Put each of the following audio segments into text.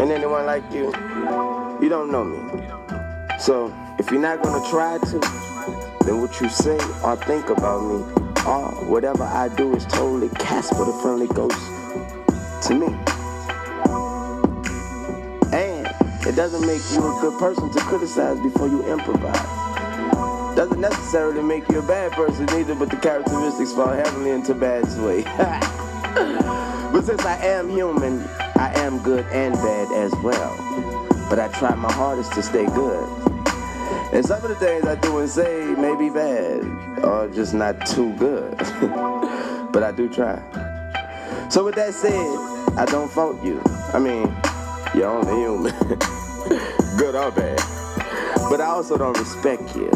and anyone like you, you don't know me. So if you're not gonna try to, then what you say or think about me or whatever I do is totally Casper the Friendly Ghost to me. And it doesn't make you a good person to criticize before you improvise. Doesn't necessarily make you a bad person either, but the characteristics fall heavily into bad's way. but since I am human, I am good and bad as well. But I try my hardest to stay good. And some of the things I do and say may be bad or just not too good. but I do try. So with that said, I don't fault you. I mean, you're only human. good or bad. But I also don't respect you.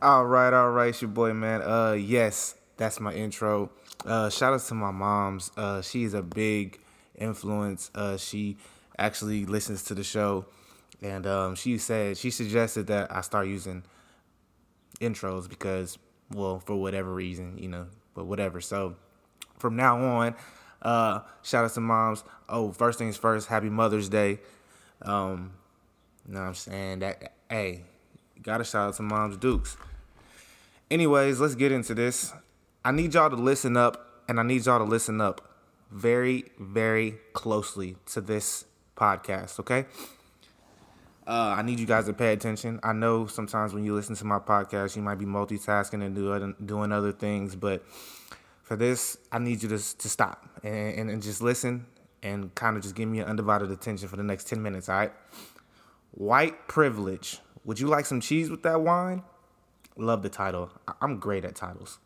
All right, all right, it's your boy, man. Uh, yes, that's my intro. Uh, shout out to my mom's. Uh, she's a big influence. Uh, she actually listens to the show, and um, she said she suggested that I start using intros because, well, for whatever reason, you know, but whatever. So from now on, uh, shout out to moms. Oh, first things first, happy Mother's Day. Um, you know what I'm saying? That hey, gotta shout out to Moms Dukes. Anyways, let's get into this. I need y'all to listen up, and I need y'all to listen up very, very closely to this podcast, okay? Uh, I need you guys to pay attention. I know sometimes when you listen to my podcast, you might be multitasking and doing other things, but for this, I need you to to stop and, and, and just listen and kind of just give me your undivided attention for the next ten minutes. All right? White privilege. Would you like some cheese with that wine? Love the title. I'm great at titles.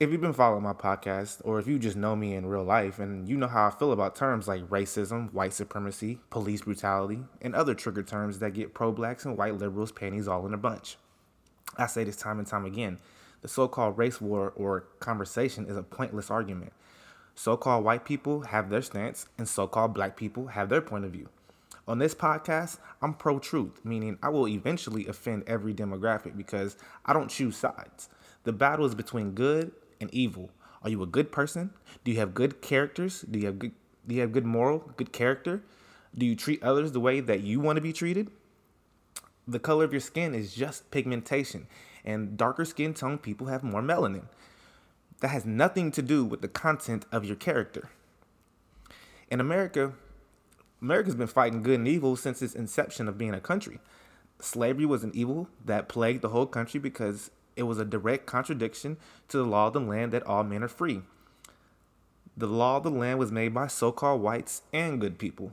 If you've been following my podcast, or if you just know me in real life and you know how I feel about terms like racism, white supremacy, police brutality, and other trigger terms that get pro blacks and white liberals' panties all in a bunch. I say this time and time again the so called race war or conversation is a pointless argument. So called white people have their stance, and so called black people have their point of view. On this podcast, I'm pro truth, meaning I will eventually offend every demographic because I don't choose sides. The battle is between good and evil. Are you a good person? Do you have good characters? Do you have good do you have good moral, good character? Do you treat others the way that you want to be treated? The color of your skin is just pigmentation, and darker skin tone people have more melanin. That has nothing to do with the content of your character. In America, America's been fighting good and evil since its inception of being a country. Slavery was an evil that plagued the whole country because it was a direct contradiction to the law of the land that all men are free. The law of the land was made by so called whites and good people.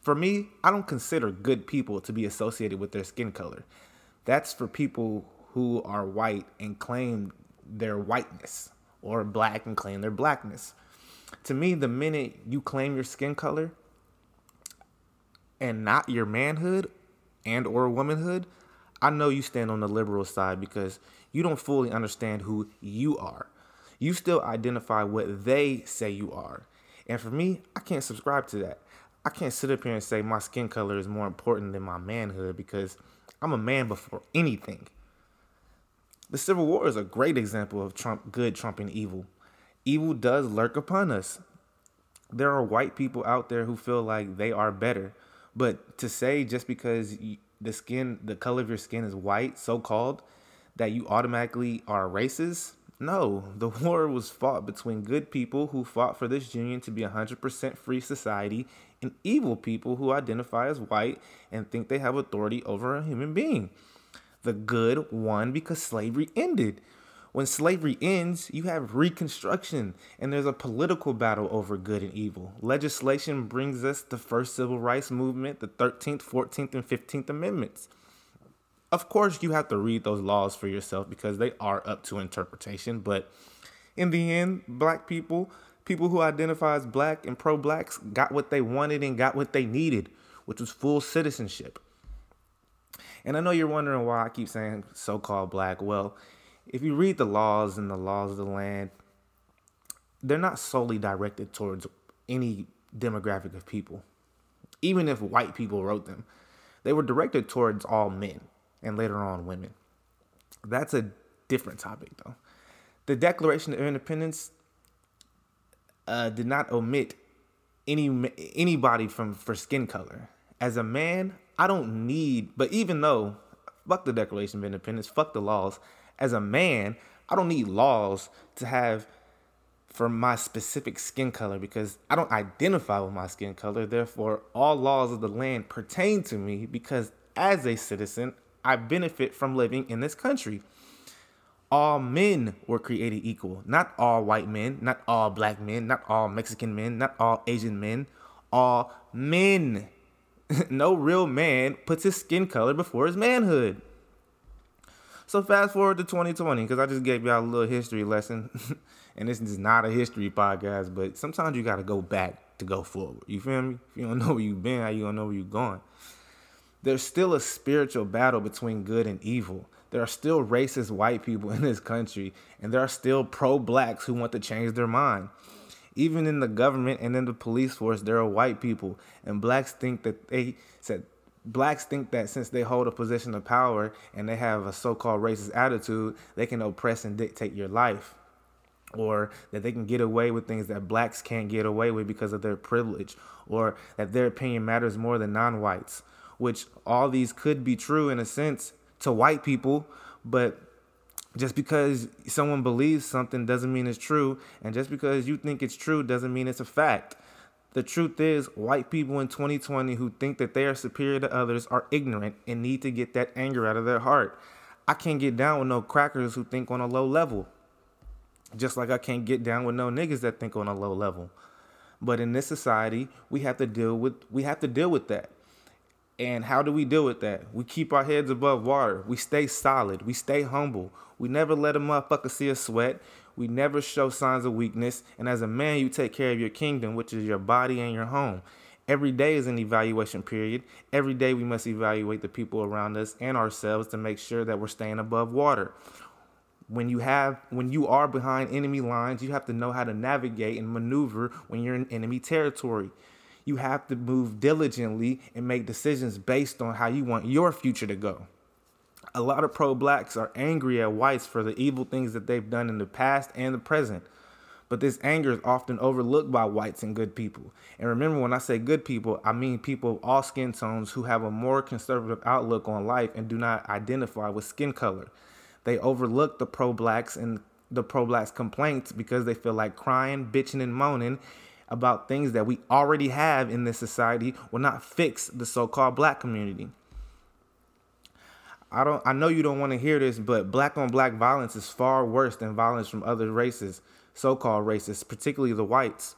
For me, I don't consider good people to be associated with their skin color. That's for people who are white and claim their whiteness, or black and claim their blackness. To me, the minute you claim your skin color, and not your manhood and or womanhood, I know you stand on the liberal side because you don't fully understand who you are. You still identify what they say you are. And for me, I can't subscribe to that. I can't sit up here and say my skin color is more important than my manhood because I'm a man before anything. The Civil War is a great example of Trump good trumping evil. Evil does lurk upon us. There are white people out there who feel like they are better but to say just because the skin, the color of your skin is white, so called, that you automatically are racist, no. The war was fought between good people who fought for this union to be a 100% free society and evil people who identify as white and think they have authority over a human being. The good won because slavery ended. When slavery ends, you have reconstruction, and there's a political battle over good and evil. Legislation brings us the first civil rights movement, the 13th, 14th, and 15th Amendments. Of course, you have to read those laws for yourself because they are up to interpretation, but in the end, black people, people who identify as black and pro blacks, got what they wanted and got what they needed, which was full citizenship. And I know you're wondering why I keep saying so called black. Well, if you read the laws and the laws of the land, they're not solely directed towards any demographic of people. Even if white people wrote them, they were directed towards all men and later on women. That's a different topic, though. The Declaration of Independence uh, did not omit any anybody from for skin color. As a man, I don't need. But even though, fuck the Declaration of Independence, fuck the laws. As a man, I don't need laws to have for my specific skin color because I don't identify with my skin color. Therefore, all laws of the land pertain to me because as a citizen, I benefit from living in this country. All men were created equal. Not all white men, not all black men, not all Mexican men, not all Asian men. All men. no real man puts his skin color before his manhood. So fast forward to 2020, because I just gave y'all a little history lesson. and this is not a history podcast, but sometimes you gotta go back to go forward. You feel me? If you don't know where you've been, how you gonna know where you're going? There's still a spiritual battle between good and evil. There are still racist white people in this country, and there are still pro blacks who want to change their mind. Even in the government and in the police force, there are white people, and blacks think that they said blacks think that since they hold a position of power and they have a so-called racist attitude, they can oppress and dictate your life. Or that they can get away with things that blacks can't get away with because of their privilege, or that their opinion matters more than non whites, which all these could be true in a sense to white people, but just because someone believes something doesn't mean it's true, and just because you think it's true doesn't mean it's a fact. The truth is, white people in 2020 who think that they are superior to others are ignorant and need to get that anger out of their heart. I can't get down with no crackers who think on a low level. Just like I can't get down with no niggas that think on a low level. But in this society, we have to deal with we have to deal with that. And how do we deal with that? We keep our heads above water. We stay solid. We stay humble. We never let a motherfucker see us sweat. We never show signs of weakness. And as a man, you take care of your kingdom, which is your body and your home. Every day is an evaluation period. Every day we must evaluate the people around us and ourselves to make sure that we're staying above water. When you have when you are behind enemy lines, you have to know how to navigate and maneuver when you're in enemy territory. You have to move diligently and make decisions based on how you want your future to go a lot of pro blacks are angry at whites for the evil things that they've done in the past and the present. But this anger is often overlooked by whites and good people. And remember, when I say good people, I mean people of all skin tones who have a more conservative outlook on life and do not identify with skin color. They overlook the pro blacks and the pro blacks complaints because they feel like crying, bitching, and moaning about things that we already have in this society will not fix the so called black community. I don't I know you don't want to hear this, but black on black violence is far worse than violence from other races, so-called races, particularly the whites.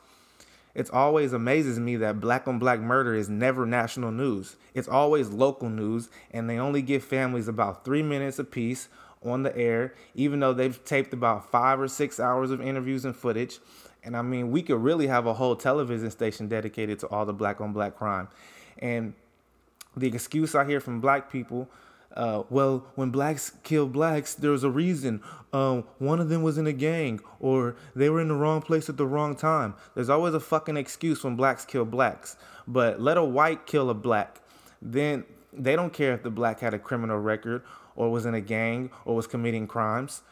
It always amazes me that black on black murder is never national news. It's always local news, and they only give families about three minutes apiece on the air, even though they've taped about five or six hours of interviews and footage. And I mean, we could really have a whole television station dedicated to all the black on black crime. And the excuse I hear from black people uh, well, when blacks kill blacks, there's a reason. Um, one of them was in a gang, or they were in the wrong place at the wrong time. There's always a fucking excuse when blacks kill blacks. But let a white kill a black, then they don't care if the black had a criminal record, or was in a gang, or was committing crimes.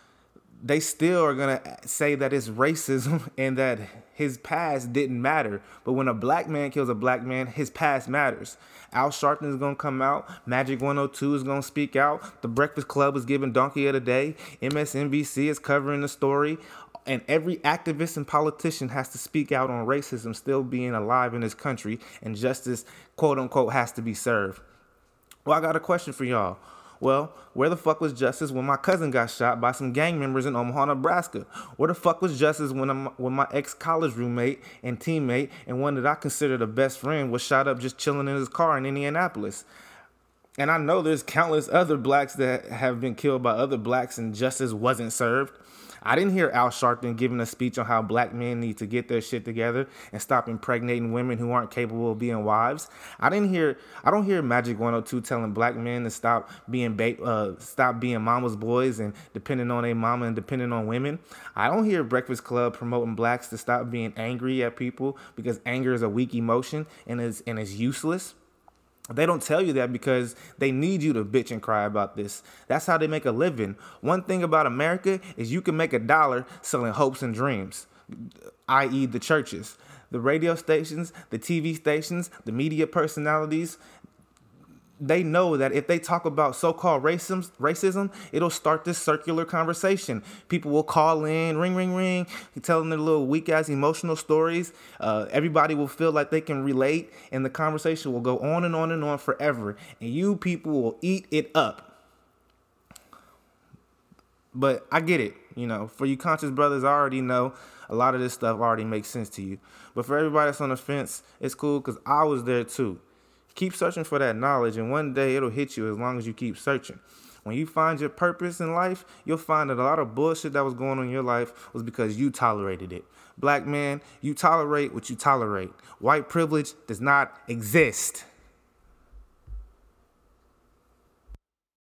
They still are gonna say that it's racism and that his past didn't matter. But when a black man kills a black man, his past matters. Al Sharpton is gonna come out. Magic 102 is gonna speak out. The Breakfast Club is giving Donkey of the Day. MSNBC is covering the story. And every activist and politician has to speak out on racism still being alive in this country, and justice, quote unquote, has to be served. Well, I got a question for y'all. Well, where the fuck was justice when my cousin got shot by some gang members in Omaha, Nebraska? Where the fuck was justice when, I'm, when my ex college roommate and teammate and one that I consider the best friend was shot up just chilling in his car in Indianapolis? And I know there's countless other blacks that have been killed by other blacks and justice wasn't served. I didn't hear Al Sharpton giving a speech on how black men need to get their shit together and stop impregnating women who aren't capable of being wives. I didn't hear I don't hear Magic 102 telling black men to stop being ba- uh, stop being mama's boys and depending on a mama and depending on women. I don't hear Breakfast Club promoting blacks to stop being angry at people because anger is a weak emotion and is and is useless. They don't tell you that because they need you to bitch and cry about this. That's how they make a living. One thing about America is you can make a dollar selling hopes and dreams, i.e., the churches. the radio stations, the TV stations, the media personalities, they know that if they talk about so-called racism, racism, it'll start this circular conversation. People will call in, ring, ring, ring, telling their little weak-ass emotional stories. Uh, everybody will feel like they can relate, and the conversation will go on and on and on forever. And you people will eat it up. But I get it, you know. For you conscious brothers, I already know a lot of this stuff already makes sense to you. But for everybody that's on the fence, it's cool because I was there too. Keep searching for that knowledge, and one day it'll hit you as long as you keep searching. When you find your purpose in life, you'll find that a lot of bullshit that was going on in your life was because you tolerated it. Black man, you tolerate what you tolerate. White privilege does not exist.